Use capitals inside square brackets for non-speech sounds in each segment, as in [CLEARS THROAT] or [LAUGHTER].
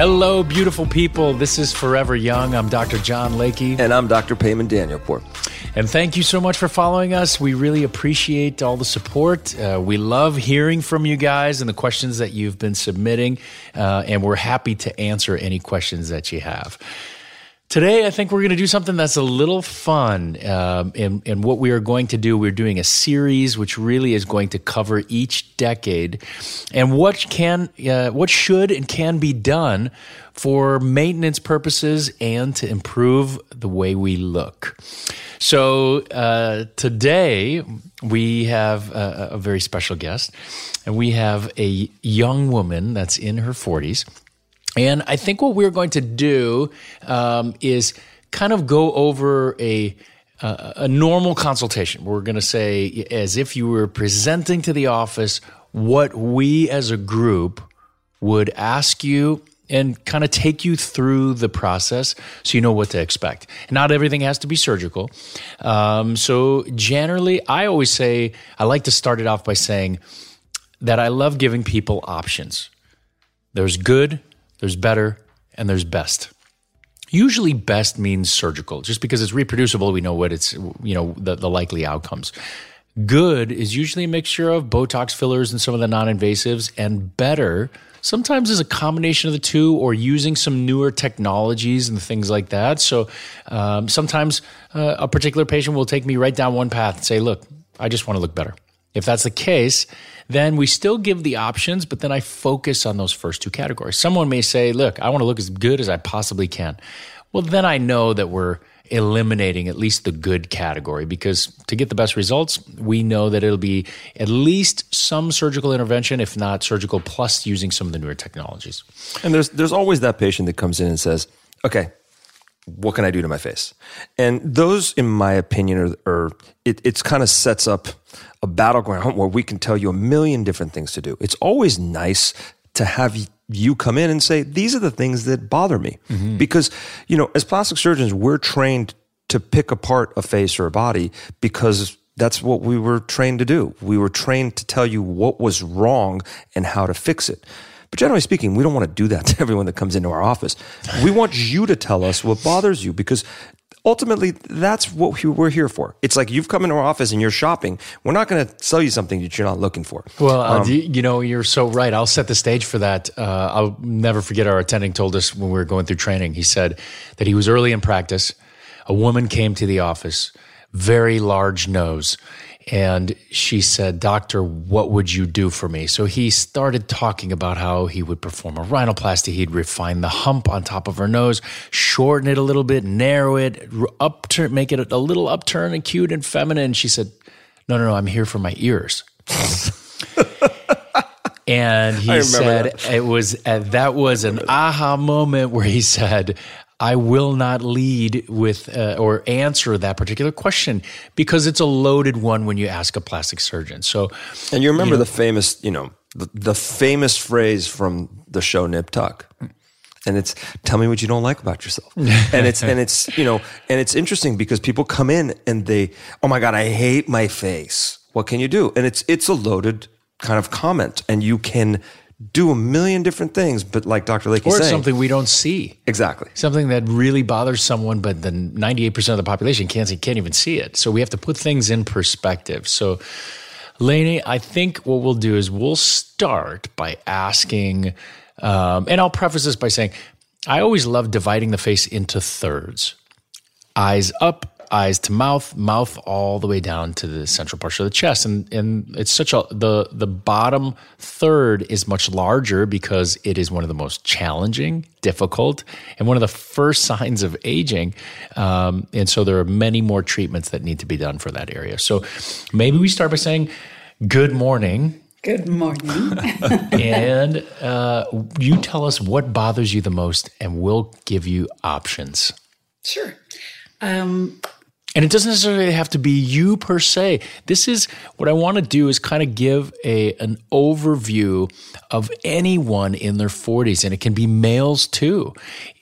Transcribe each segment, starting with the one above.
Hello, beautiful people. This is Forever Young. I'm Dr. John Lakey. And I'm Dr. Payman Danielpour. And thank you so much for following us. We really appreciate all the support. Uh, we love hearing from you guys and the questions that you've been submitting. Uh, and we're happy to answer any questions that you have. Today, I think we're going to do something that's a little fun. Um, and, what we are going to do, we're doing a series which really is going to cover each decade and what can, uh, what should and can be done for maintenance purposes and to improve the way we look. So uh, today we have a, a very special guest, and we have a young woman that's in her forties. And I think what we're going to do um, is kind of go over a uh, a normal consultation. We're going to say, as if you were presenting to the office, what we as a group would ask you and kind of take you through the process so you know what to expect. Not everything has to be surgical. Um, so, generally, I always say, I like to start it off by saying that I love giving people options. There's good, there's better, and there's best. Usually, best means surgical. Just because it's reproducible, we know what it's, you know, the, the likely outcomes. Good is usually a mixture of Botox fillers and some of the non invasives, and better sometimes is a combination of the two or using some newer technologies and things like that. So um, sometimes uh, a particular patient will take me right down one path and say, look, I just want to look better. If that's the case, then we still give the options, but then I focus on those first two categories. Someone may say, look, I want to look as good as I possibly can. Well, then I know that we're eliminating at least the good category because to get the best results, we know that it'll be at least some surgical intervention, if not surgical plus using some of the newer technologies. And there's there's always that patient that comes in and says, "Okay, what can I do to my face?" And those, in my opinion, are, are it it's kind of sets up a battleground where we can tell you a million different things to do. It's always nice to have you come in and say, these are the things that bother me. Mm-hmm. Because, you know, as plastic surgeons, we're trained to pick apart a face or a body because that's what we were trained to do. We were trained to tell you what was wrong and how to fix it. But generally speaking, we don't want to do that [LAUGHS] to everyone that comes into our office. We want you to tell us what bothers you because ultimately that's what we're here for. It's like you've come into our office and you're shopping. We're not going to sell you something that you're not looking for. Well, uh, um, you know, you're so right. I'll set the stage for that. Uh, I'll never forget our attending told us when we were going through training. He said that he was early in practice. A woman came to the office, very large nose, and she said, Doctor, what would you do for me? So he started talking about how he would perform a rhinoplasty. He'd refine the hump on top of her nose, shorten it a little bit, narrow it, upturn, make it a little upturn and cute and feminine. And she said, No, no, no, I'm here for my ears. [LAUGHS] and he said that. it was uh, that was an aha moment where he said I will not lead with uh, or answer that particular question because it's a loaded one when you ask a plastic surgeon. So, and you remember you know, the famous, you know, the, the, famous phrase from the show Nip Tuck. And it's tell me what you don't like about yourself. [LAUGHS] and it's and it's you know and it's interesting because people come in and they oh my god I hate my face. What can you do? And it's it's a loaded kind of comment and you can do a million different things, but like Dr. Lakey or saying, something we don't see. Exactly. Something that really bothers someone, but the 98% of the population can't, see, can't even see it. So we have to put things in perspective. So, Lainey, I think what we'll do is we'll start by asking, um, and I'll preface this by saying, I always love dividing the face into thirds eyes up, eyes to mouth, mouth all the way down to the central portion of the chest. And and it's such a the the bottom third is much larger because it is one of the most challenging, difficult, and one of the first [LAUGHS] signs of aging. Um, and so there are many more treatments that need to be done for that area. So maybe we start by saying, "Good morning." Good morning. [LAUGHS] and uh, you tell us what bothers you the most, and we'll give you options. Sure. Um, and it doesn't necessarily have to be you per se. This is what I want to do is kind of give a an overview of anyone in their 40s and it can be males too.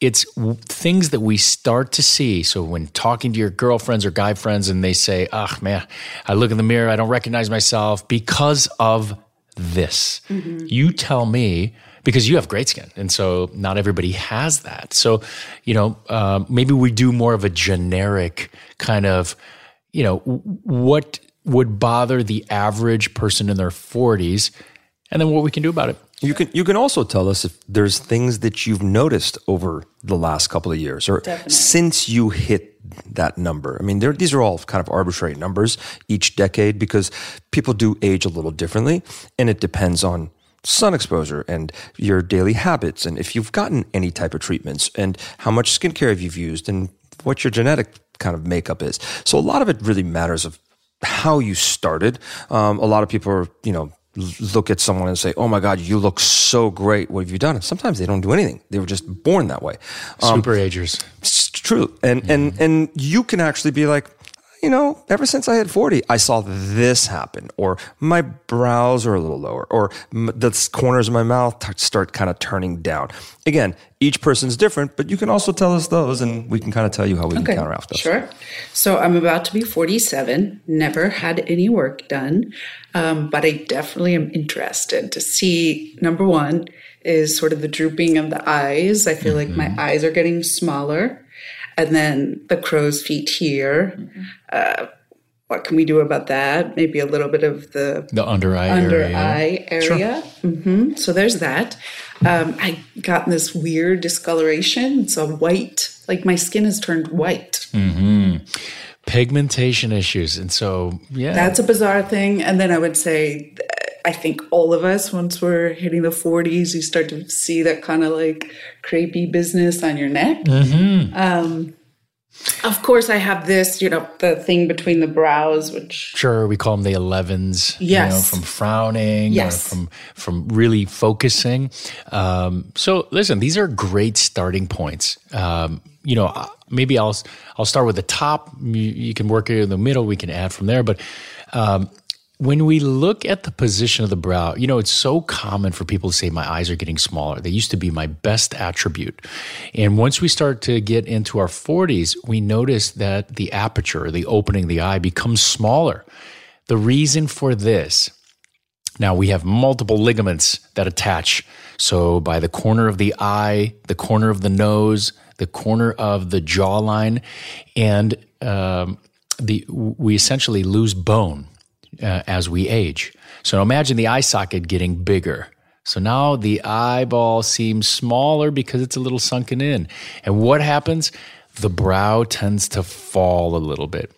It's things that we start to see. So when talking to your girlfriends or guy friends and they say, "Ah, oh, man, I look in the mirror, I don't recognize myself because of this." Mm-hmm. You tell me because you have great skin, and so not everybody has that. So, you know, uh, maybe we do more of a generic kind of, you know, what would bother the average person in their 40s, and then what we can do about it. You can you can also tell us if there's things that you've noticed over the last couple of years or Definitely. since you hit that number. I mean, these are all kind of arbitrary numbers each decade because people do age a little differently, and it depends on sun exposure and your daily habits, and if you've gotten any type of treatments, and how much skincare have you've used, and what your genetic kind of makeup is. So a lot of it really matters of how you started. Um, a lot of people are, you know, look at someone and say, "Oh my God, you look so great. What have you done?" And sometimes they don't do anything; they were just born that way. Um, Super agers. it's true, and and and you can actually be like, you know, ever since I hit forty, I saw this happen, or my brows are a little lower, or the corners of my mouth start kind of turning down. Again, each person's different, but you can also tell us those, and we can kind of tell you how we can counteract those. Sure. So I'm about to be 47, never had any work done, um, but I definitely am interested to see number one is sort of the drooping of the eyes. I feel like Mm-hmm. my eyes are getting smaller. And then the crow's feet here. Mm-hmm. Uh, what can we do about that? Maybe a little bit of the The under eye under area. eye area. hmm So there's that. Um, I got this weird discoloration. It's a white, like my skin has turned white. Pigmentation issues. And so, yeah. That's a bizarre thing. And then I would say, I think all of us, once we're hitting the 40s, you start to see that kind of like crepey business on your neck. Um, of course, I have this, you know, the thing between the brows, which Sure, we call them the 11s. You know, Yes. from frowning Yes. or from from really focusing. Um, so listen, these are great starting points. Um, you know, uh, maybe I'll I'll start with the top. You, you can work it in the middle. We can add from there. But um, when we look at the position of the brow, you know, it's so common for people to say, My eyes are getting smaller. They used to be my best attribute. And once we start to get into our 40s, we notice that the aperture, the opening of the eye, becomes smaller. The reason for this now we have multiple ligaments that attach. So by the corner of the eye, the corner of the nose, the corner of the jawline, and um, the we essentially lose bone uh, as we age. So imagine the eye socket getting bigger. So now the eyeball seems smaller because it's a little sunken in. And what happens? The brow tends to fall a little bit.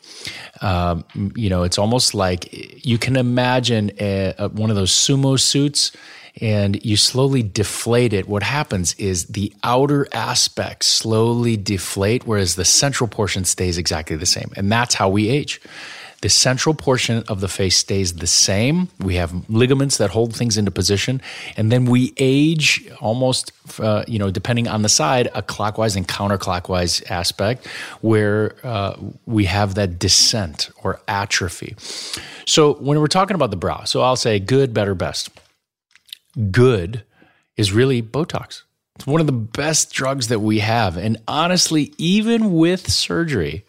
Um, you know, it's almost like you can imagine a, a, one of those sumo suits and you slowly deflate it. What happens is the outer aspects slowly deflate, whereas the central portion stays exactly the same. And that's how we age. The central portion of the face stays the same. We have ligaments that hold things into position, and then we age almost, uh, you know, depending on the side, a clockwise and counterclockwise aspect, where uh, we have that descent or atrophy. So when we're talking about the brow, so I'll say good, better, best. Good is really Botox. It's one of the best drugs that we have, and honestly, even with surgery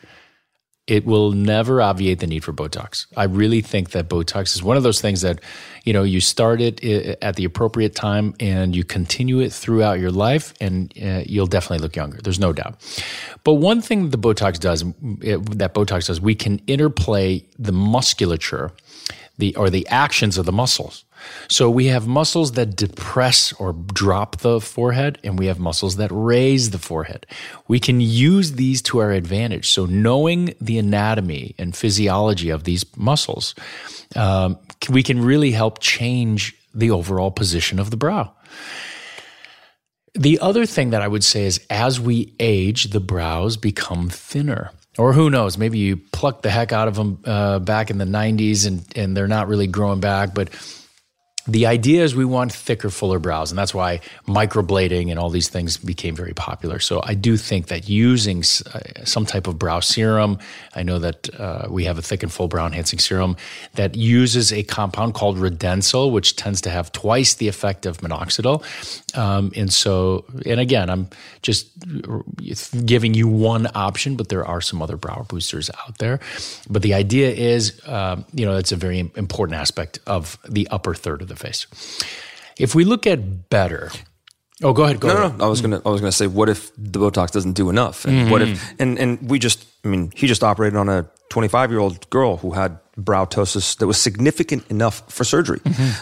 it will never obviate the need for Botox. I really think that Botox is one of those things that, you know, you start it at the appropriate time and you continue it throughout your life, and uh, you'll definitely look younger. There's no doubt. But one thing the Botox does, it, that Botox does, we can interplay the musculature, the or the actions of the muscles. So we have muscles that depress or drop the forehead, and we have muscles that raise the forehead. We can use these to our advantage. So knowing the anatomy and physiology of these muscles, um, we can really help change the overall position of the brow. The other thing that I would say is as we age, the brows become thinner. Or who knows, maybe you pluck the heck out of them uh, back in the 90s and, and they're not really growing back. But the idea is we want thicker, fuller brows, and that's why microblading and all these things became very popular. So I do think that using uh, some type of brow serum, I know that uh, we have a thick and full brow enhancing serum that uses a compound called Redensyl, which tends to have twice the effect of minoxidil. Um, and so, and again, I'm just giving you one option, but there are some other brow boosters out there. But the idea is, um, you know, it's a very important aspect of the upper third of the face. If we look at better, Oh, go ahead. Go No, ahead. no, I was gonna, I was gonna say, what if the Botox doesn't do enough? And mm-hmm. what if, and and we just, I mean, he just operated on a 25 year old girl who had brow ptosis that was significant enough for surgery.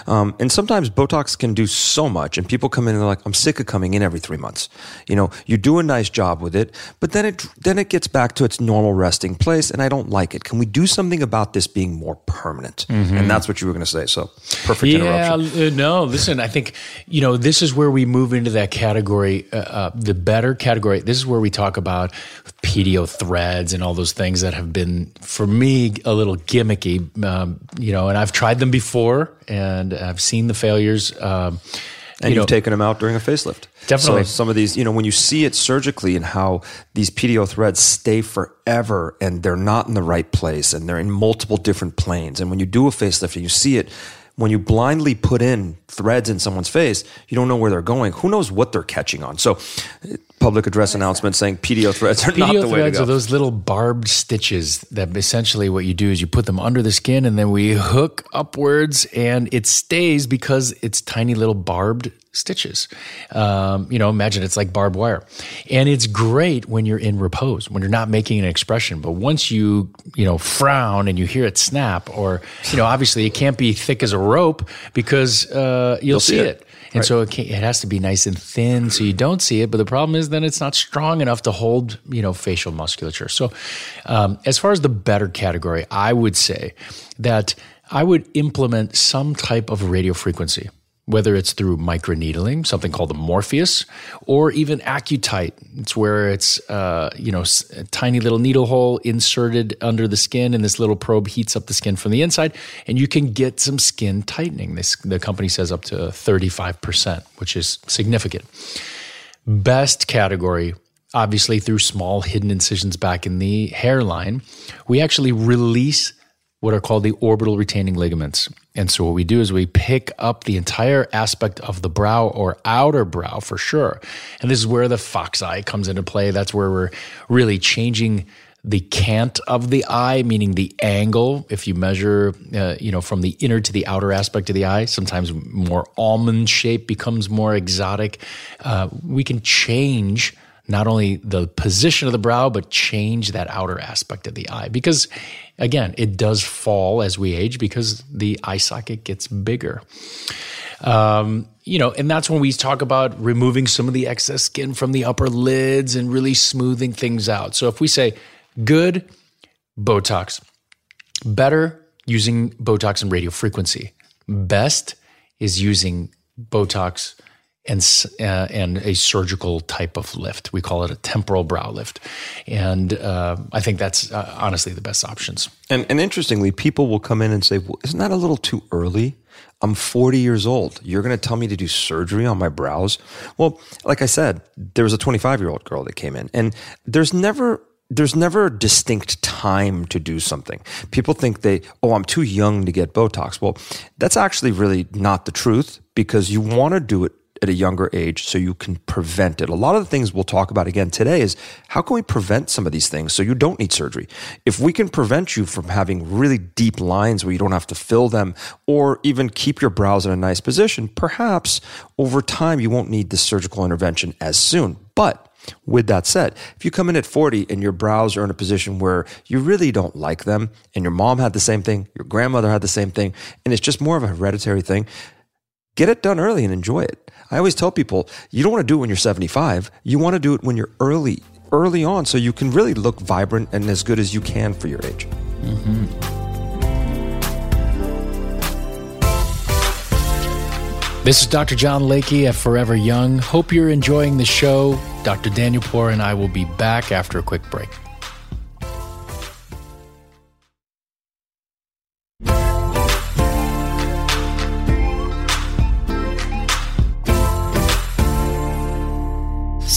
Um, and sometimes Botox can do so much, and people come in and they're like, "I'm sick of coming in every three months." You know, you do a nice job with it, but then it then it gets back to its normal resting place, and I don't like it. Can we do something about this being more permanent? And that's what you were going to say. So perfect Yeah, interruption. uh, no. Listen, I think you know this is where we move into that category, uh, uh, the better category. This is where we talk about PDO threads and all those things that have been for me a little gimmicky. Um, you know, and I've tried them before, and I've seen the failures. Um, and you know, have taken them out during a facelift. Definitely. So some of these, you know, when you see it surgically and how these PDO threads stay forever and they're not in the right place and they're in multiple different planes. And when you do a facelift and you see it, when you blindly put in threads in someone's face, you don't know where they're going. Who knows what they're catching on? So, public address announcement saying PDO threads are not the way to threads go. are those little barbed stitches that essentially what you do is you put them under the skin and then we hook upwards and it stays because it's tiny little barbed stitches. Um, you know, imagine it's like barbed wire. And it's great when you're in repose, when you're not making an expression. But once you, you know, frown and you hear it snap, or, you know, obviously it can't be thick as a rope because uh, you'll, see, see it. it. And so it, can, it has to be nice and thin so you don't see it. But the problem is then it's not strong enough to hold, you know, facial musculature. So um, as far as the better category, I would say that I would implement some type of radio frequency, whether it's through microneedling, something called the Morpheus, or even Accutite. It's where it's, uh, you know, a tiny little needle hole inserted under the skin, and this little probe heats up the skin from the inside, and you can get some skin tightening. This the company says up to 35%, which is significant. Best category, obviously through small hidden incisions back in the hairline, we actually release what are called the orbital retaining ligaments. And so what we do is we pick up the entire aspect of the brow or outer brow for sure. And this is where the fox eye comes into play. That's where we're really changing the cant of the eye, meaning the angle. If you measure, uh, you know, from the inner to the outer aspect of the eye, sometimes more almond shape becomes more exotic. Uh, we can change not only the position of the brow, but change that outer aspect of the eye. Because again, it does fall as we age because the eye socket gets bigger. Um, you know, and that's when we talk about removing some of the excess skin from the upper lids and really smoothing things out. So if we say good, Botox, better using Botox and radio frequency, best is using Botox and uh, and a surgical type of lift. We call it a temporal brow lift, and uh, I think that's uh, honestly the best options. And, and interestingly, people will come in and say, well, isn't that a little too early? I'm 40 years old. You're going to tell me to do surgery on my brows? Well, like I said, there was a 25 year old girl that came in, and there's never there's never a distinct time to do something. People think they, oh, I'm too young to get Botox. Well, that's actually really not the truth because you want to do it at a younger age so you can prevent it. A lot of the things we'll talk about again today is how can we prevent some of these things so you don't need surgery? If we can prevent you from having really deep lines where you don't have to fill them or even keep your brows in a nice position, perhaps over time you won't need the surgical intervention as soon. But with that said, if you come in at 40 and your brows are in a position where you really don't like them, and your mom had the same thing, your grandmother had the same thing, and it's just more of a hereditary thing, get it done early and enjoy it. I always tell people you don't want to do it when you're 75. You want to do it when you're early, early on, so you can really look vibrant and as good as you can for your age. Mm-hmm. This is Dr. John Lakey at Forever Young. Hope you're enjoying the show. Dr. Danielpour and I will be back after a quick break.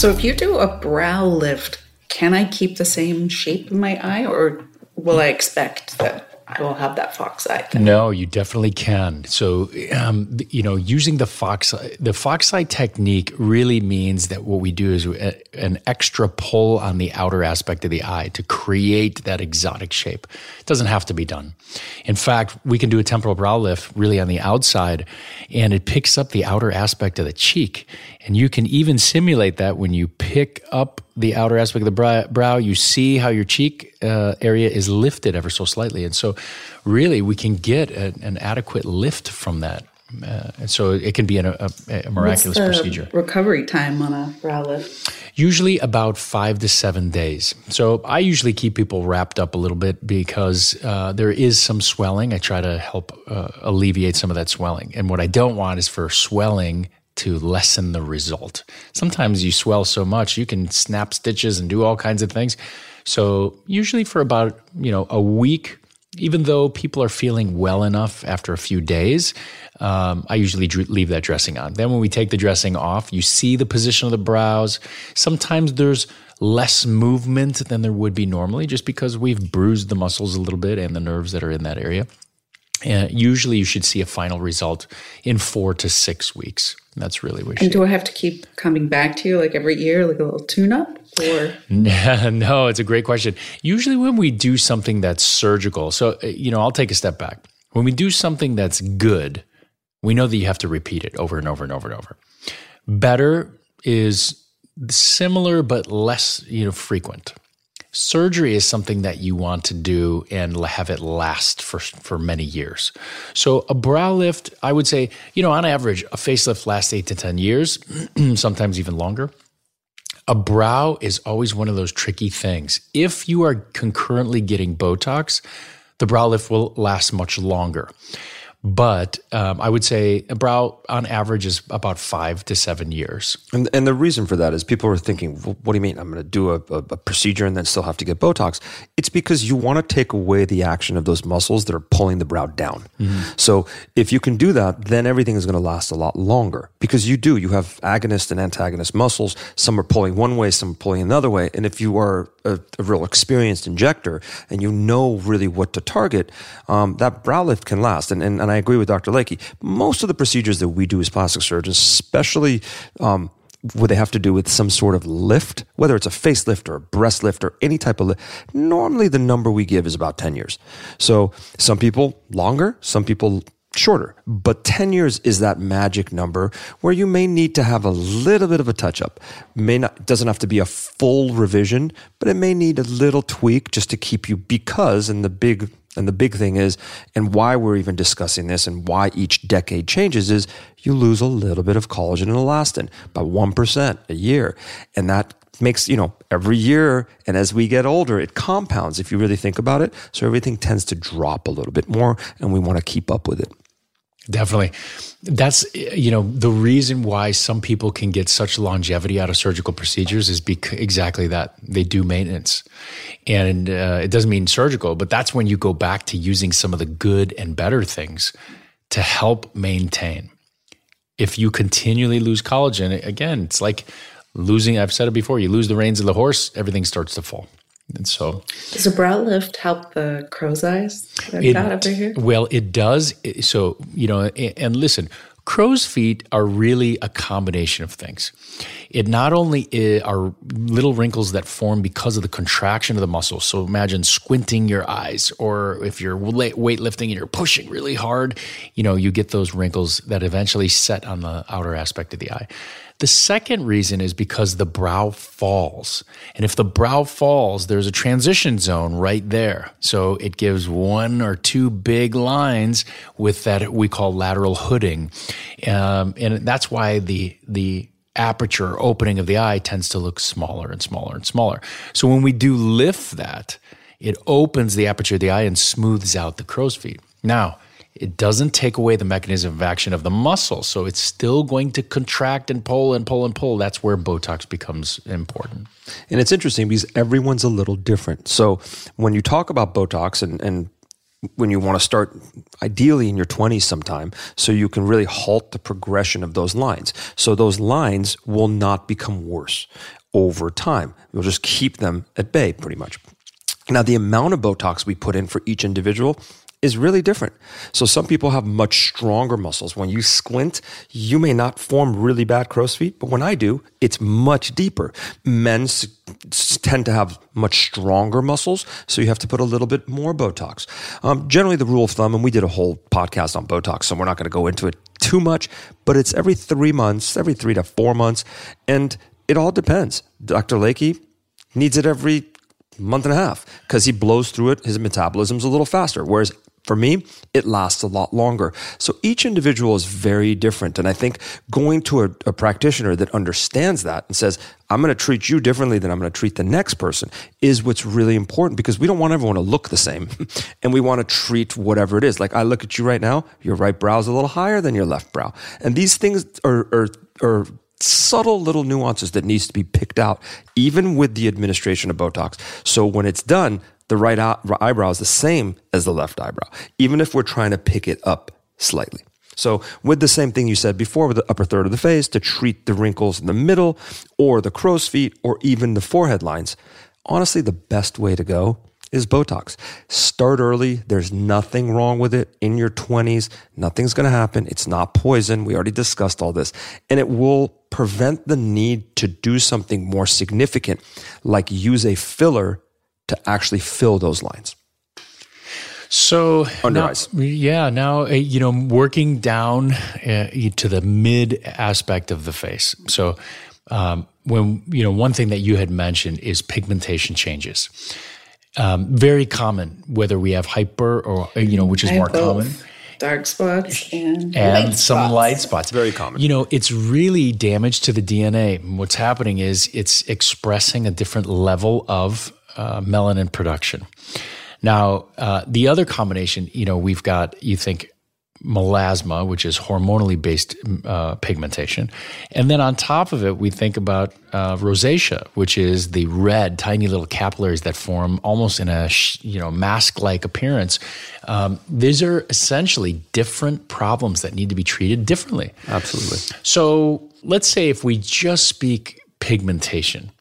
So if you do a brow lift, can I keep the same shape in my eye or will I expect that I will have that fox eye. No, you definitely can. So, um, you know, using the fox the fox eye technique really means that what we do is an extra pull on the outer aspect of the eye to create that exotic shape. It doesn't have to be done. In fact, we can do a temporal brow lift really on the outside, and it picks up the outer aspect of the cheek. And you can even simulate that when you pick up the outer aspect of the brow, you see how your cheek uh, area is lifted ever so slightly. And so, really, we can get a, an adequate lift from that. Uh, and so it can be an, a, a, miraculous procedure. Recovery time on a brow lift? Usually about five to seven days. So I usually keep people wrapped up a little bit because uh, there is some swelling. I try to help uh, alleviate some of that swelling. And what I don't want is for swelling to lessen the result. Sometimes you swell so much you can snap stitches and do all kinds of things. So usually for about, you know, a week, even though people are feeling well enough after a few days, um, I usually leave that dressing on. Then when we take the dressing off, you see the position of the brows. Sometimes there's less movement than there would be normally just because we've bruised the muscles a little bit and the nerves that are in that area. And usually you should see a final result in four to six weeks. That's really what. And do I have to keep coming back to you like every year, like a little tune-up, or? [LAUGHS] no, it's a great question. Usually, when we do something that's surgical, so uh, you know, I'll take a step back. When we do something that's good, we know that you have to repeat it over and over and over and over. Better is similar but less, you know, frequent surgery is something that you want to do and have it last for, for many years. So, a brow lift, I would say, you know, on average, a facelift lasts eight to 10 years, [CLEARS THROAT] sometimes even longer. A brow is always one of those tricky things. If you are concurrently getting Botox, the brow lift will last much longer. But um, I would say a brow on average is about five to seven years. And, and the reason for that is people are thinking, well, what do you mean? I'm going to do a, a, a, procedure and then still have to get Botox. It's because you want to take away the action of those muscles that are pulling the brow down. Mm-hmm. So if you can do that, then everything is going to last a lot longer because you do. You have agonist and antagonist muscles. Some are pulling one way, some are pulling another way. And if you are a, a real experienced injector and you know really what to target, um, that brow lift can last. And, and, and I agree with Dr. Lakey. Most of the procedures that we do as plastic surgeons, especially um, where they have to do with some sort of lift, whether it's a facelift or a breast lift or any type of lift, normally the number we give is about 10 years. So some people longer, some people shorter. But 10 years is that magic number where you may need to have a little bit of a touch up. May not doesn't have to be a full revision, but it may need a little tweak just to keep you because and the big and the big thing is and why we're even discussing this and why each decade changes is you lose a little bit of collagen and elastin by 1% a year. And that makes you know every year and as we get older it compounds. If you really think about it so everything tends to drop a little bit more and we want to keep up with it Definitely. That's, you know, the reason why some people can get such longevity out of surgical procedures is because exactly that. They do maintenance. And uh, it doesn't mean surgical, but that's when you go back to using some of the good and better things to help maintain. If you continually lose collagen, again, it's like losing, I've said it before, you lose the reins of the horse, everything starts to fall. And so, does a brow lift help the crow's eyes got over here? Well, it does. So, you know, and listen, crow's feet are really a combination of things. It not only are little wrinkles that form because of the contraction of the muscle. So imagine squinting your eyes, or if you're weightlifting and you're pushing really hard, you know, you get those wrinkles that eventually set on the outer aspect of the eye. The second reason is because the brow falls. And if the brow falls, there's a transition zone right there. So it gives one or two big lines with that we call lateral hooding. Um, and that's why the, the aperture opening of the eye tends to look smaller and smaller and smaller. So when we do lift that, it opens the aperture of the eye and smooths out the crow's feet. Now, it doesn't take away the mechanism of action of the muscle. So it's still going to contract and pull and pull and pull. That's where Botox becomes important. And it's interesting because everyone's a little different. So when you talk about Botox and, and when you want to start ideally in your 20s sometime so you can really halt the progression of those lines so those lines will not become worse over time you'll just keep them at bay pretty much Now, the amount of Botox we put in for each individual is really different. So some people have much stronger muscles. When you squint, you may not form really bad crow's feet, but when I do, it's much deeper. Men tend to have much stronger muscles, so you have to put a little bit more Botox. Um, generally, the rule of thumb, and we did a whole podcast on Botox, so we're not going to go into it too much, but it's every three months, every three to four months, and it all depends. Dr. Lakey needs it every month and a half because he blows through it. His metabolism's a little faster. Whereas for me, it lasts a lot longer. So each individual is very different. And I think going to a, a practitioner that understands that and says, I'm going to treat you differently than I'm going to treat the next person is what's really important because we don't want everyone to look the same. [LAUGHS] and we want to treat whatever it is. Like I look at you right now, your right brow is a little higher than your left brow. And these things are, are, are subtle little nuances that needs to be picked out, even with the administration of Botox. So when it's done, the right eyebrow is the same as the left eyebrow, even if we're trying to pick it up slightly. So, with the same thing you said before with the upper third of the face to treat the wrinkles in the middle or the crow's feet or even the forehead lines, honestly, the best way to go is Botox. Start early. There's nothing wrong with it in your 20s. Nothing's going to happen. It's not poison. We already discussed all this. And it will prevent the need to do something more significant, like use a filler to actually fill those lines. So now, yeah. Now uh, you know, working down uh, to the mid aspect of the face. So um, when you know, one thing that you had mentioned is pigmentation changes. Um, very common, whether we have hyper or uh, you know, which is more common dark spots and, and light some spots. light spots. Very common. You know, it's really damage to the DNA. What's happening is it's expressing a different level of uh, melanin production. Now, uh, the other combination, you know, we've got, you think, melasma, which is hormonally based uh, pigmentation. And then on top of it, we think about uh, rosacea, which is the red, tiny little capillaries that form almost in a you know mask like appearance. Um, these are essentially different problems that need to be treated differently. Absolutely. So let's say if we just speak pigmentation,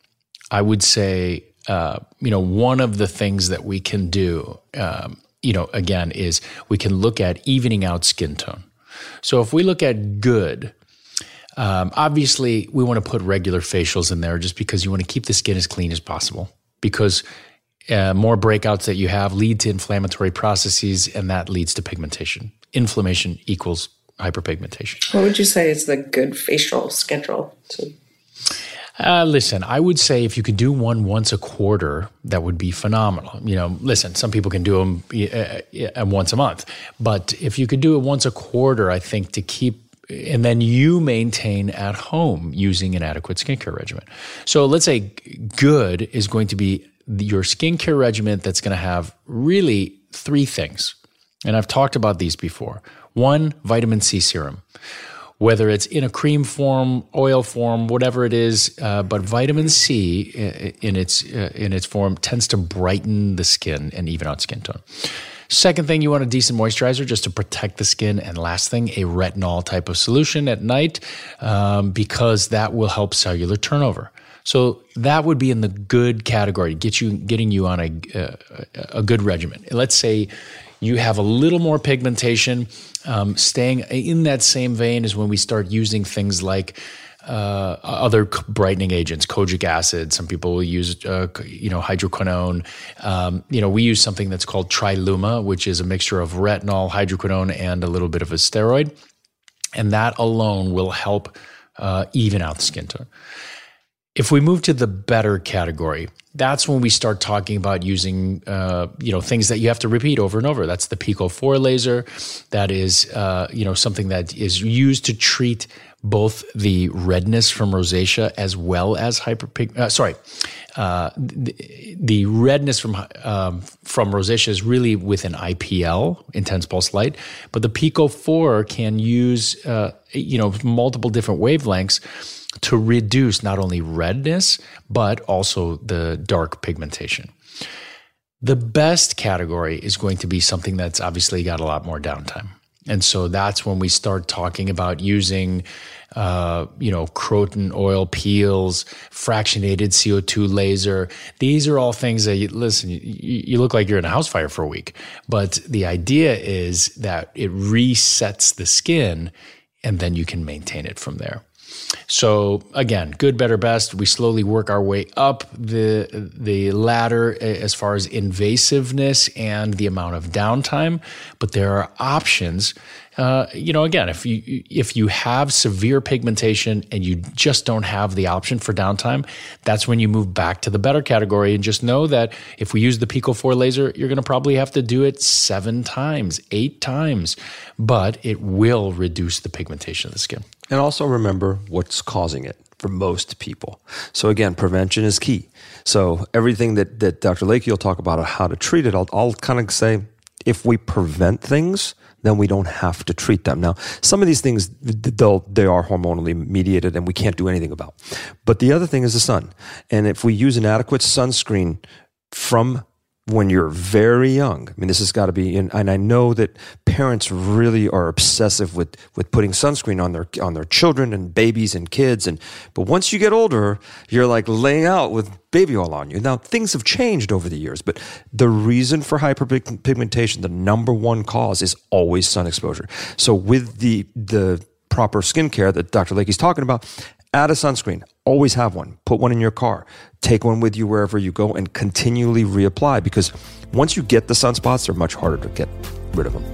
I would say uh, you know, one of the things that we can do, um, you know, again, is we can look at evening out skin tone. So if we look at good, um, obviously we want to put regular facials in there just because you want to keep the skin as clean as possible because uh, more breakouts that you have lead to inflammatory processes and that leads to pigmentation. Inflammation equals hyperpigmentation. What would you say is the good facial schedule to uh, listen, I would say if you could do one once a quarter, that would be phenomenal. You know, listen, some people can do them uh, uh, once a month, but if you could do it once a quarter, I think to keep and then you maintain at home using an adequate skincare regimen. So let's say good is going to be your skincare regimen that's going to have really three things. And I've talked about these before. One, vitamin C serum whether it's in a cream form, oil form, whatever it is. Uh, but vitamin C in its uh, in its form tends to brighten the skin and even out skin tone. Second thing, you want a decent moisturizer just to protect the skin. And last thing, a retinol type of solution at night um, because that will help cellular turnover. So that would be in the good category, get you getting you on a uh, a good regimen. Let's say you have a little more pigmentation. Um, staying in that same vein is when we start using things like uh, other brightening agents, kojic acid. Some people will use, uh, you know, hydroquinone. Um, you know, we use something that's called Triluma, which is a mixture of retinol, hydroquinone, and a little bit of a steroid, and that alone will help uh, even out the skin tone. If we move to the better category, that's when we start talking about using uh, you know things that you have to repeat over and over. That's the Pico Four laser. That is uh, you know something that is used to treat both the redness from rosacea as well as hyperpig. Uh, sorry, uh, the, the, redness from um, from rosacea is really with an IPL, intense pulse light, but the Pico Four can use uh, you know multiple different wavelengths to reduce not only redness, but also the dark pigmentation. The best category is going to be something that's obviously got a lot more downtime. And so that's when we start talking about using, uh, you know, croton oil peels, fractionated CO2 laser. These are all things that, you, listen, you, you look like you're in a house fire for a week. But the idea is that it resets the skin and then you can maintain it from there. So again, good, better, best. We slowly work our way up the the ladder eh, as far as invasiveness and the amount of downtime. But there are options. Uh, you know, again, if you if you have severe pigmentation and you just don't have the option for downtime, that's when you move back to the better category and just know that if we use the Pico 4 laser, you're going to probably have to do it seven times, eight times, but it will reduce the pigmentation of the skin. And also remember what's causing it for most people. So again, prevention is key. So everything that, that Dr. Lakey will talk about how to treat it, I'll, I'll kind of say if we prevent things, then we don't have to treat them. Now, some of these things, they are hormonally mediated and we can't do anything about. But the other thing is the sun. And if we use an adequate sunscreen from when you're very young. I mean, this has got to be, and, and I know that parents really are obsessive with with putting sunscreen on their on their children and babies and kids. And but once you get older, you're like laying out with baby oil on you. Now things have changed over the years, but the reason for hyperpigmentation, the number one cause, is always sun exposure. So with the the proper skincare that Dr. Lakey's talking about, add a sunscreen. Always have one. Put one in your car. Take one with you wherever you go and continually reapply because once you get the sunspots, they're much harder to get rid of them.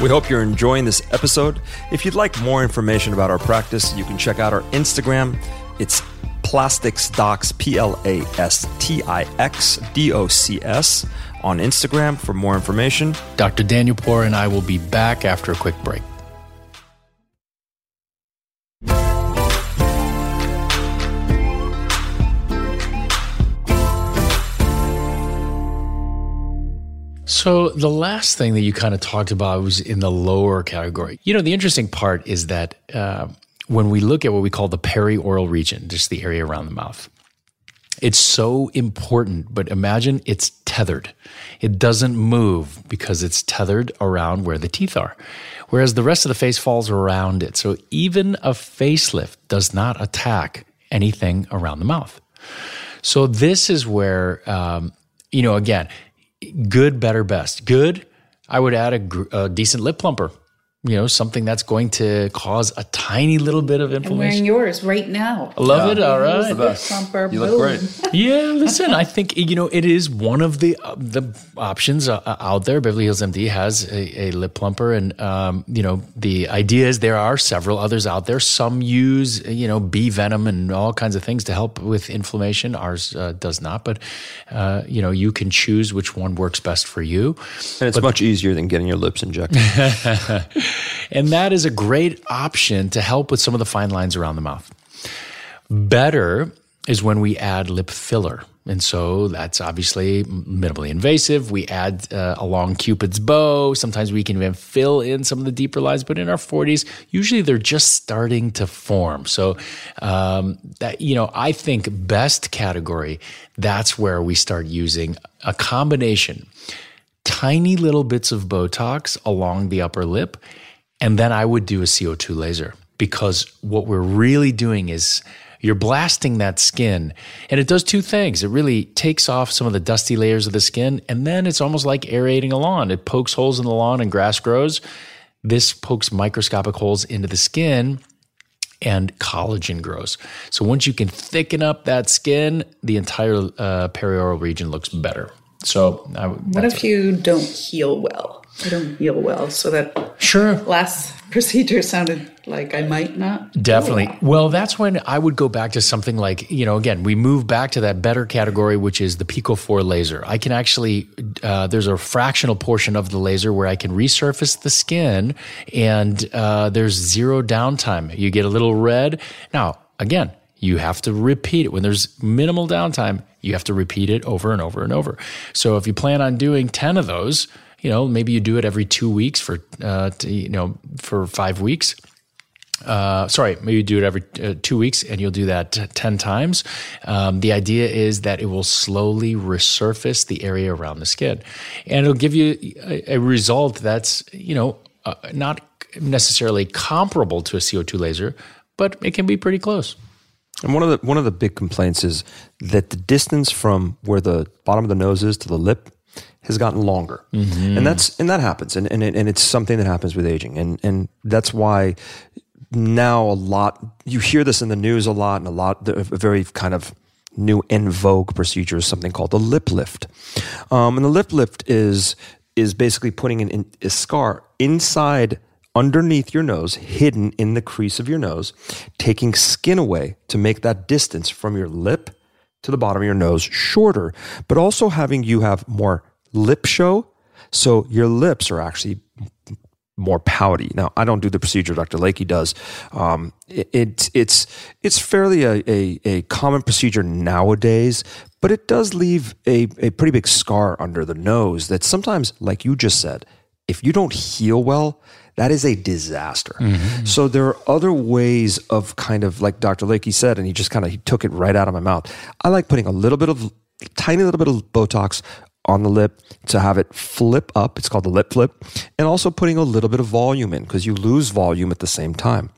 We hope you're enjoying this episode. If you'd like more information about our practice, you can check out our Instagram. It's Plastix Docs, P L A S T I X D O C S on Instagram for more information. Dr. Danielpour and I will be back after a quick break. So the last thing that you kind of talked about was in the lower category. You know, the interesting part is that uh, when we look at what we call the perioral region, just the area around the mouth, it's so important, but imagine it's tethered. It doesn't move because it's tethered around where the teeth are, whereas the rest of the face falls around it. So even a facelift does not attack anything around the mouth. So this is where, um, you know, again, good, better, best. Good, I would add a, a decent lip plumper you know, something that's going to cause a tiny little bit of inflammation. I'm wearing yours right now. I love yeah. it. All right. The best. You look great. [LAUGHS] yeah, listen, I think, you know, it is one of the uh, the options uh, uh out there. Beverly Hills MD has a, a lip plumper. And, um, you know, the idea is there are several others out there. Some use, you know, bee venom and all kinds of things to help with inflammation. Ours uh, does not. But, uh, you know, you can choose which one works best for you. And it's but, much easier than getting your lips injected. [LAUGHS] And that is a great option to help with some of the fine lines around the mouth. Better is when we add lip filler. And so that's obviously minimally invasive. We add uh, along Cupid's bow. Sometimes we can even fill in some of the deeper lines, but in our 40s, usually they're just starting to form. So, um, that, you know, I think best category, that's where we start using a combination tiny little bits of Botox along the upper lip and then I would do a CO2 laser because what we're really doing is you're blasting that skin and it does two things. It really takes off some of the dusty layers of the skin and then it's almost like aerating a lawn. It pokes holes in the lawn and grass grows. This pokes microscopic holes into the skin and collagen grows. So once you can thicken up that skin, the entire uh, perioral region looks better. So, I, what if you don't heal well? I don't heal well, so that sure last [LAUGHS] procedure sounded like I might not. Definitely. Well. well, that's when I would go back to something like you know again we move back to that better category, which is the Pico Four laser. I can actually uh, there's a fractional portion of the laser where I can resurface the skin, and uh, there's zero downtime. You get a little red. Now again, you have to repeat it when there's minimal downtime. You have to repeat it over and over and over. So if you plan on doing ten of those you know, maybe you do it every two weeks for, uh, to, you know, for five weeks. uh, sorry, maybe you do it every uh, two weeks and you'll do that 10 times. Um, the idea is that it will slowly resurface the area around the skin and it'll give you a, a result that's, you know, uh, not necessarily comparable to a CO2 laser, but it can be pretty close. And one of the one of the big complaints is that the distance from where the bottom of the nose is to the lip has gotten longer, mm-hmm. and that's and that happens, and and, and it's something that happens with aging, and and that's why now a lot you hear this in the news a lot, and a lot a very kind of new in vogue procedure is something called the lip lift, um, and the lip lift is is basically putting an, a scar inside underneath your nose, hidden in the crease of your nose, taking skin away to make that distance from your lip to the bottom of your nose shorter, but also having you have more lip show. So your lips are actually more pouty. Now, I don't do the procedure Dr. Layke does. Um, it, it, it's it's fairly a, a, a, common procedure nowadays, but it does leave a, a pretty big scar under the nose that sometimes, like you just said, if you don't heal well, that is a disaster. Mm-hmm. So there are other ways of kind of like Dr. Layke said, and he just kind of he took it right out of my mouth. I like putting a little bit of tiny little bit of Botox on the lip to have it flip up. It's called the lip flip, and also putting a little bit of volume in because you lose volume at the same time.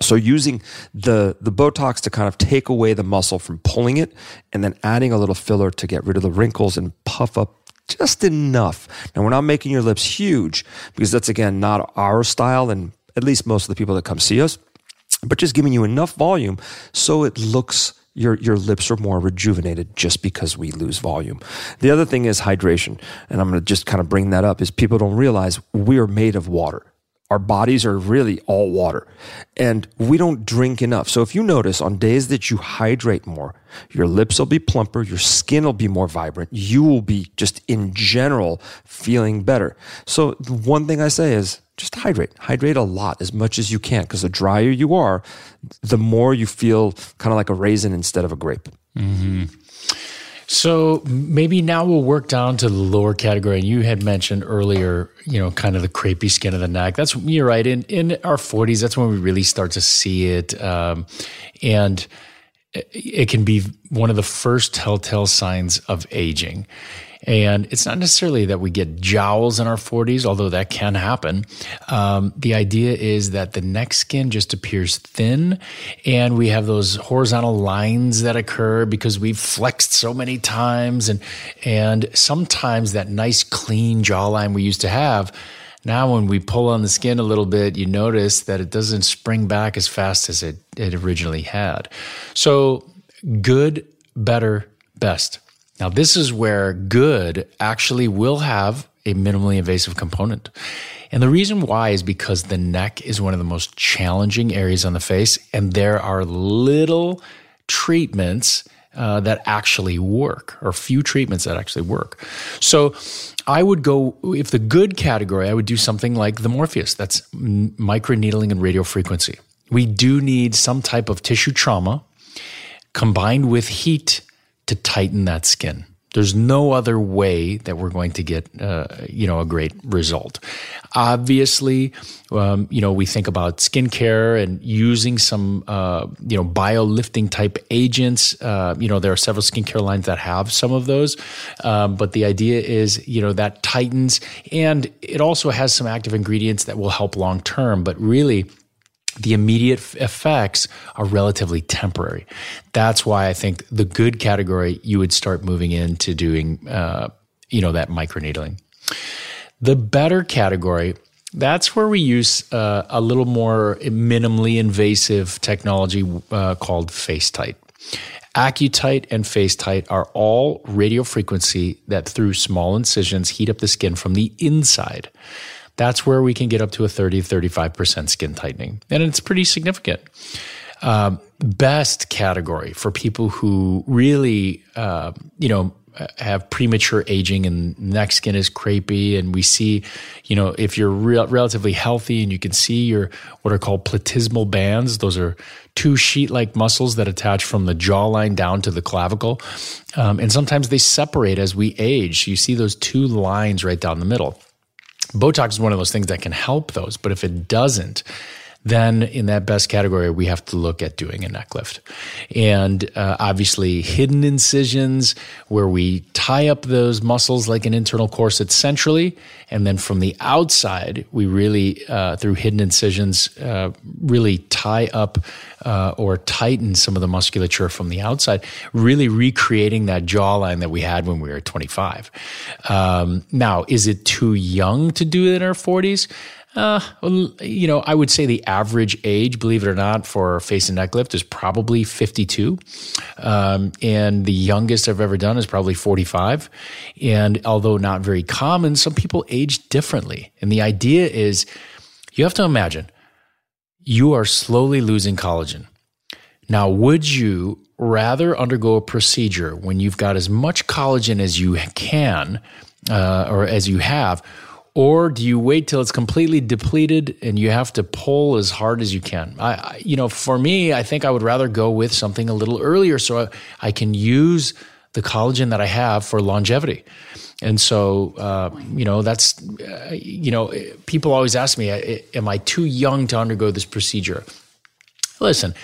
So using the the Botox to kind of take away the muscle from pulling it, and then adding a little filler to get rid of the wrinkles and puff up just enough. Now, we're not making your lips huge because that's, again, not our style and at least most of the people that come see us, but just giving you enough volume so it looks your your lips are more rejuvenated just because we lose volume. The other thing is hydration, and I'm going to just kind of bring that up is people don't realize we are made of water our bodies are really all water and we don't drink enough. So if you notice on days that you hydrate more, your lips will be plumper, your skin will be more vibrant, you will be just in general feeling better. So one thing I say is just hydrate. Hydrate a lot as much as you can because the drier you are, the more you feel kind of like a raisin instead of a grape. Mm-hmm. So maybe now we'll work down to the lower category. And you had mentioned earlier, you know, kind of the crepey skin of the neck. That's you're right. In in our 40s, that's when we really start to see it, um, and it can be one of the first telltale signs of aging. And it's not necessarily that we get jowls in our 40s, although that can happen. Um, the idea is that the neck skin just appears thin, and we have those horizontal lines that occur because we've flexed so many times, and and sometimes that nice clean jawline we used to have. Now, when we pull on the skin a little bit, you notice that it doesn't spring back as fast as it, it originally had. So, good, better, best. Now, this is where good actually will have a minimally invasive component. And the reason why is because the neck is one of the most challenging areas on the face, and there are little treatments uh, that actually work, or few treatments that actually work. So I would go, if the good category, I would do something like the Morpheus, that's microneedling and radio frequency. We do need some type of tissue trauma combined with heat to tighten that skin. There's no other way that we're going to get, uh, you know, a great result. Obviously, um, you know, we think about skincare and using some, uh, you know, bio-lifting type agents. Uh, you know, there are several skincare lines that have some of those, um, but the idea is, you know, that tightens and it also has some active ingredients that will help long term. But really, the immediate effects are relatively temporary. That's why I think the good category you would start moving into doing, uh, you know, that microneedling. The better category, that's where we use uh, a little more minimally invasive technology uh, called FaceTite. AccuTite and FaceTite are all radio frequency that through small incisions heat up the skin from the inside that's where we can get up to a 30, 35% skin tightening. And it's pretty significant. Um, best category for people who really, uh, you know, have premature aging and neck skin is crepey and we see you know if you're re- relatively healthy and you can see your what are called platysmal bands those are two sheet like muscles that attach from the jawline down to the clavicle um, and sometimes they separate as we age you see those two lines right down the middle Botox is one of those things that can help those, but if it doesn't, then in that best category, we have to look at doing a neck lift. And uh, obviously, hidden incisions where we tie up those muscles like an internal corset centrally. And then from the outside, we really, uh, through hidden incisions, uh, really tie up uh, or tighten some of the musculature from the outside, really recreating that jawline that we had when we were 25. Um, now, is it too young to do it in our 40s? Uh, you know, I would say the average age, believe it or not, for face and neck lift is probably 52. Um, and the youngest I've ever done is probably 45. And although not very common, some people age differently. And the idea is you have to imagine you are slowly losing collagen. Now, would you rather undergo a procedure when you've got as much collagen as you can uh, or as you have? Or do you wait till it's completely depleted and you have to pull as hard as you can? I, you know, for me, I think I would rather go with something a little earlier so I, I can use the collagen that I have for longevity. And so, uh, you know, that's, uh, you know, people always ask me, am I too young to undergo this procedure? Listen,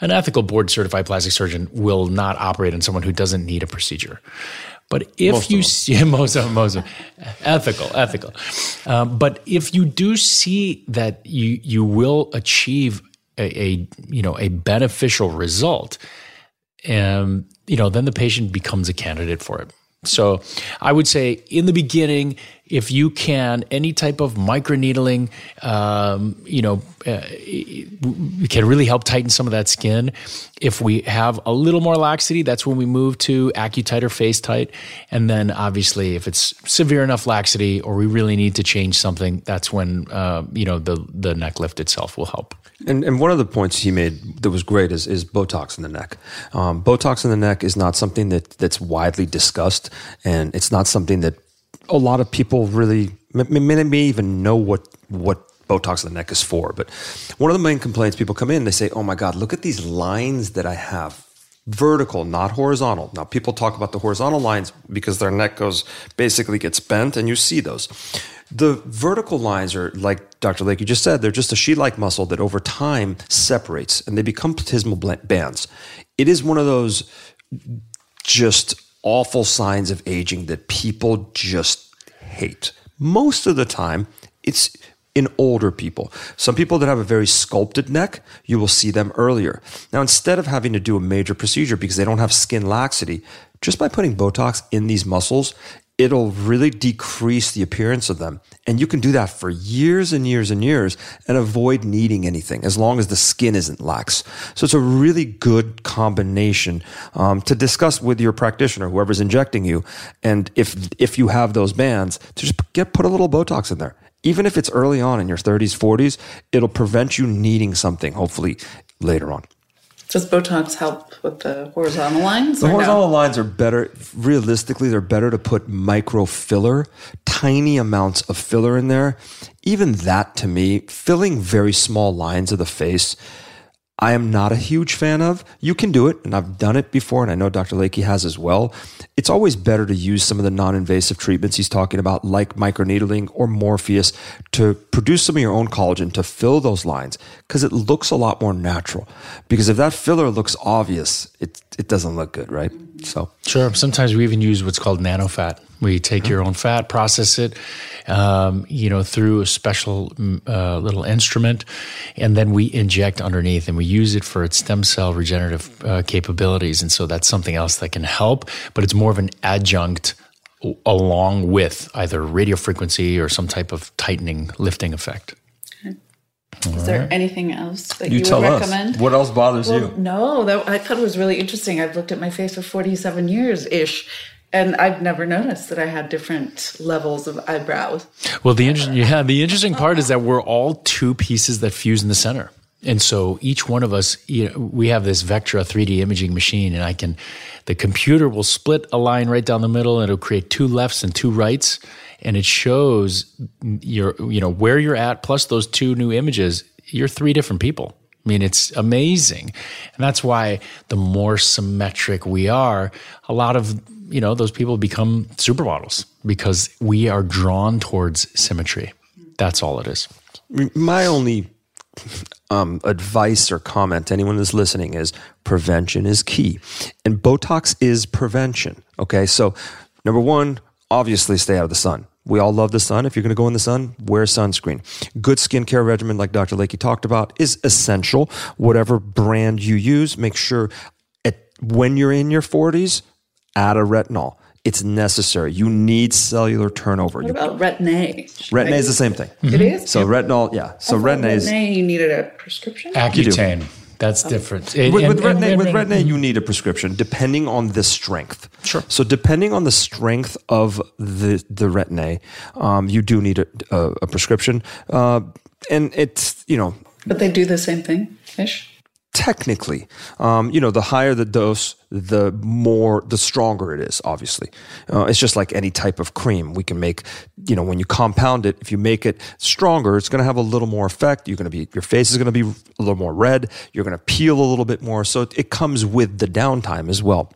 an ethical board certified plastic surgeon will not operate on someone who doesn't need a procedure. But if most you see [LAUGHS] most of most of ethical, ethical. Um, but if you do see that you you will achieve a, a you know a beneficial result, um, you know then the patient becomes a candidate for it. So I would say in the beginning, if you can, any type of microneedling, um, you know, uh, can really help tighten some of that skin. If we have a little more laxity, that's when we move to AccuTite or FaceTite. And then obviously, if it's severe enough laxity or we really need to change something, that's when, uh, you know, the, the neck lift itself will help. And, and one of the points he made that was great is, is Botox in the neck. Um, Botox in the neck is not something that, that's widely discussed, and it's not something that a lot of people really may, may even know what what Botox in the neck is for. But one of the main complaints people come in, they say, "Oh my God, look at these lines that I have." Vertical, not horizontal. Now, people talk about the horizontal lines because their neck goes basically gets bent, and you see those. The vertical lines are like Dr. Layke, you just said, they're just a sheet like muscle that over time separates and they become platysmal bands. It is one of those just awful signs of aging that people just hate. Most of the time, it's in older people. Some people that have a very sculpted neck, you will see them earlier. Now, instead of having to do a major procedure because they don't have skin laxity, just by putting Botox in these muscles, it'll really decrease the appearance of them. And you can do that for years and years and years and avoid needing anything as long as the skin isn't lax. So it's a really good combination um, to discuss with your practitioner, whoever's injecting you. And if, if you have those bands, to just get, put a little Botox in there. Even if it's early on in your 30s, 40s, it'll prevent you needing something, hopefully later on. Does Botox help with the horizontal lines? The horizontal no? lines are better. Realistically, they're better to put micro filler, tiny amounts of filler in there. Even that, to me, filling very small lines of the face I am not a huge fan of. You can do it, and I've done it before, and I know Dr. Layke has as well. It's always better to use some of the non invasive treatments he's talking about, like microneedling or Morpheus, to produce some of your own collagen to fill those lines because it looks a lot more natural. Because if that filler looks obvious, it, it doesn't look good, right? So, sure. Sometimes we even use what's called nanofat. We take your own fat, process it, um, you know, through a special mm, uh, little instrument, and then we inject underneath, and we use it for its stem cell regenerative uh, capabilities. And so that's something else that can help, but it's more of an adjunct along with either radio frequency or some type of tightening lifting effect. Is there anything else that you, you would recommend? Us. What else bothers well, you? No, that, I thought it was really interesting. I've looked at my face for 47 years ish, and I've never noticed that I had different levels of eyebrows. Well, the interesting, yeah, the interesting part is that we're all two pieces that fuse in the center. And so each one of us, you know, we have this Vectra 3D imaging machine, and I can, the computer will split a line right down the middle, and it'll create two lefts and two rights, and it shows your, you know, where you're at plus those two new images. You're three different people. I mean, it's amazing. And that's why the more symmetric we are, a lot of you know, those people become supermodels because we are drawn towards symmetry. That's all it is. My only um, advice or comment to anyone that's listening is prevention is key. And Botox is prevention. Okay. So, number one, obviously stay out of the sun. We all love the sun. If you're going to go in the sun, wear sunscreen. Good skincare regimen, like Dr. Layke talked about, is essential. Whatever brand you use, make sure at, when you're in your 40s, add a retinol. It's necessary. You need cellular turnover. What about Retin-A? Retin A is the same thing. It is? So retinol, yeah. So I thought Retin A is Retin-A, you needed a prescription? Accutane. That's different. And- with, and- with, retin-A, and- with retin-A, you need a prescription depending on the strength. Sure. So depending on the strength of the the retin-A, um, you do need a, a, a prescription. Uh, and it's you know But they do the same thing, ish. Technically, um, you know, the higher the dose, the more, the stronger it is, obviously. Uh, it's just like any type of cream. We can make, you know, when you compound it, if you make it stronger, it's going to have a little more effect. You're going to be, your face is going to be a little more red. You're going to peel a little bit more. So it, it comes with the downtime as well.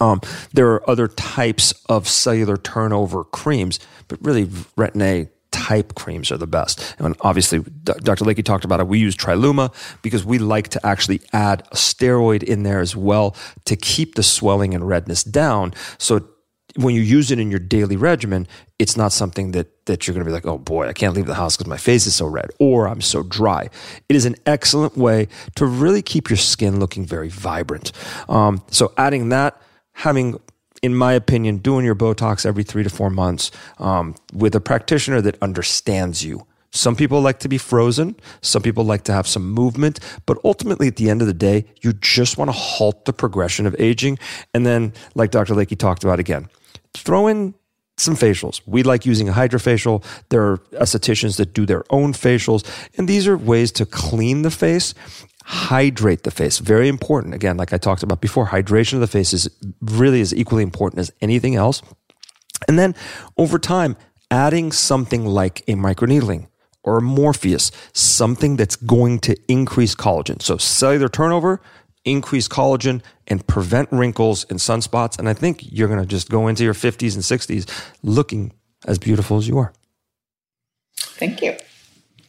Um, there are other types of cellular turnover creams, but really Retin-A type creams are the best. And obviously, Dr. Lakey talked about it. We use Tri-Luma because we like to actually add a steroid in there as well to keep the swelling and redness down. So when you use it in your daily regimen, it's not something that that you're going to be like, oh boy, I can't leave the house because my face is so red or I'm so dry. It is an excellent way to really keep your skin looking very vibrant. Um, so adding that, having in my opinion, doing your Botox every three to four months um, with a practitioner that understands you. Some people like to be frozen. Some people like to have some movement. But ultimately, at the end of the day, you just want to halt the progression of aging. And then, like Dr. Layke talked about again, throw in some facials. We like using a hydrofacial. There are estheticians that do their own facials. And these are ways to clean the face, hydrate the face. Very important. Again, like I talked about before, hydration of the face is really is equally important as anything else. And then over time, adding something like a microneedling or a Morpheus, something that's going to increase collagen. So cellular turnover, increase collagen, and prevent wrinkles and sunspots. And I think you're going to just go into your 50s and 60s looking as beautiful as you are. Thank you.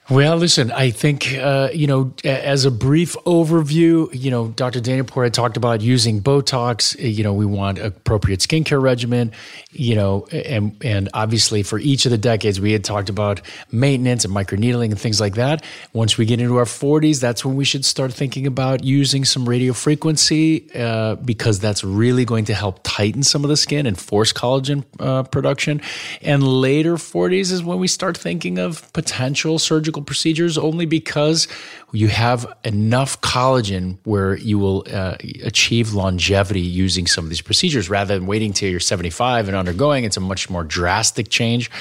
Well, listen, I think, uh, you know, as a brief overview, you know, Dr. Danielpour talked about using Botox. Uh, You know, we want appropriate skincare regimen, you know, and, and obviously for each of the decades, we had talked about maintenance and microneedling and things like that. Once we get into our 40s, that's when we should start thinking about using some radio frequency uh, because that's really going to help tighten some of the skin and force collagen uh, production. And later 40s is when we start thinking of potential surgical procedures only because you have enough collagen where you will uh, achieve longevity using some of these procedures rather than waiting till you're 75 and undergoing. It's a much more drastic change.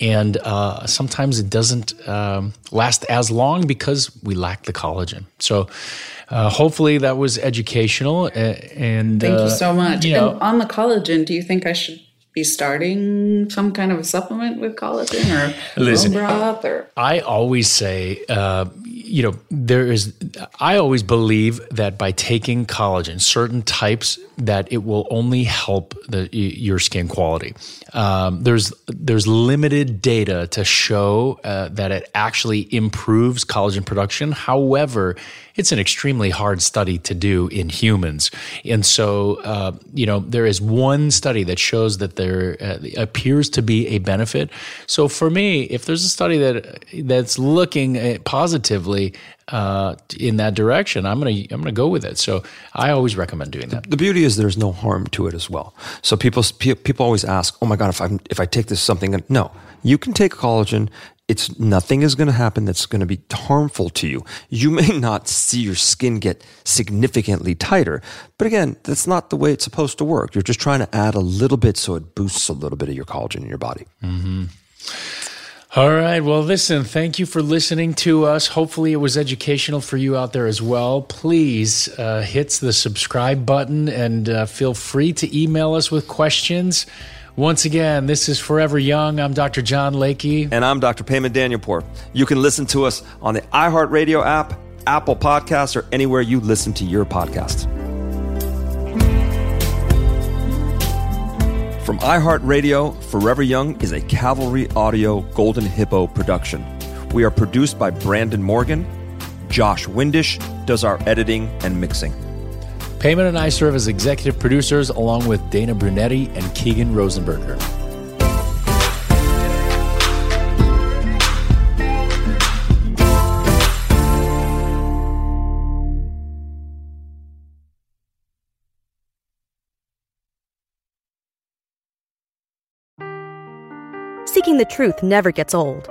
And uh, sometimes it doesn't um, last as long because we lack the collagen. So, uh, hopefully, that was educational. uh, And Thank uh, you so much. You know, on the collagen, do you think I should be starting some kind of a supplement with collagen or Listen. bone broth or I always say, uh, you know, there is, I always believe that by taking collagen, certain types, that it will only help the your skin quality. Um, there's there's limited data to show uh, that it actually improves collagen production. However, it's an extremely hard study to do in humans, and so uh, you know there is one study that shows that there uh, appears to be a benefit. So for me, if there's a study that that's looking uh, positively uh, in that direction, I'm gonna I'm gonna go with it. So I always recommend doing that. The beauty is there's no harm to it as well. So people people always ask, "Oh my god, if I if I take this something?" No, you can take collagen. It's nothing is going to happen that's going to be harmful to you. You may [LAUGHS] not see your skin get significantly tighter, but again, that's not the way it's supposed to work. You're just trying to add a little bit so it boosts a little bit of your collagen in your body. All right. Well, listen, thank you for listening to us. Hopefully, it was educational for you out there as well. Please uh, hit the subscribe button and uh, feel free to email us with questions. Once again, this is Forever Young. I'm Dr. John Layke. And I'm Dr. Payman Danielpour. You can listen to us on the iHeartRadio app, Apple Podcasts, or anywhere you listen to your podcasts. From iHeartRadio, Forever Young is a Cavalry Audio Golden Hippo production. We are produced by Brandon Morgan, Josh Windish does our editing and mixing. Payman and I serve as executive producers along with Dana Brunetti and Keegan Rosenberger. Seeking the truth never gets old.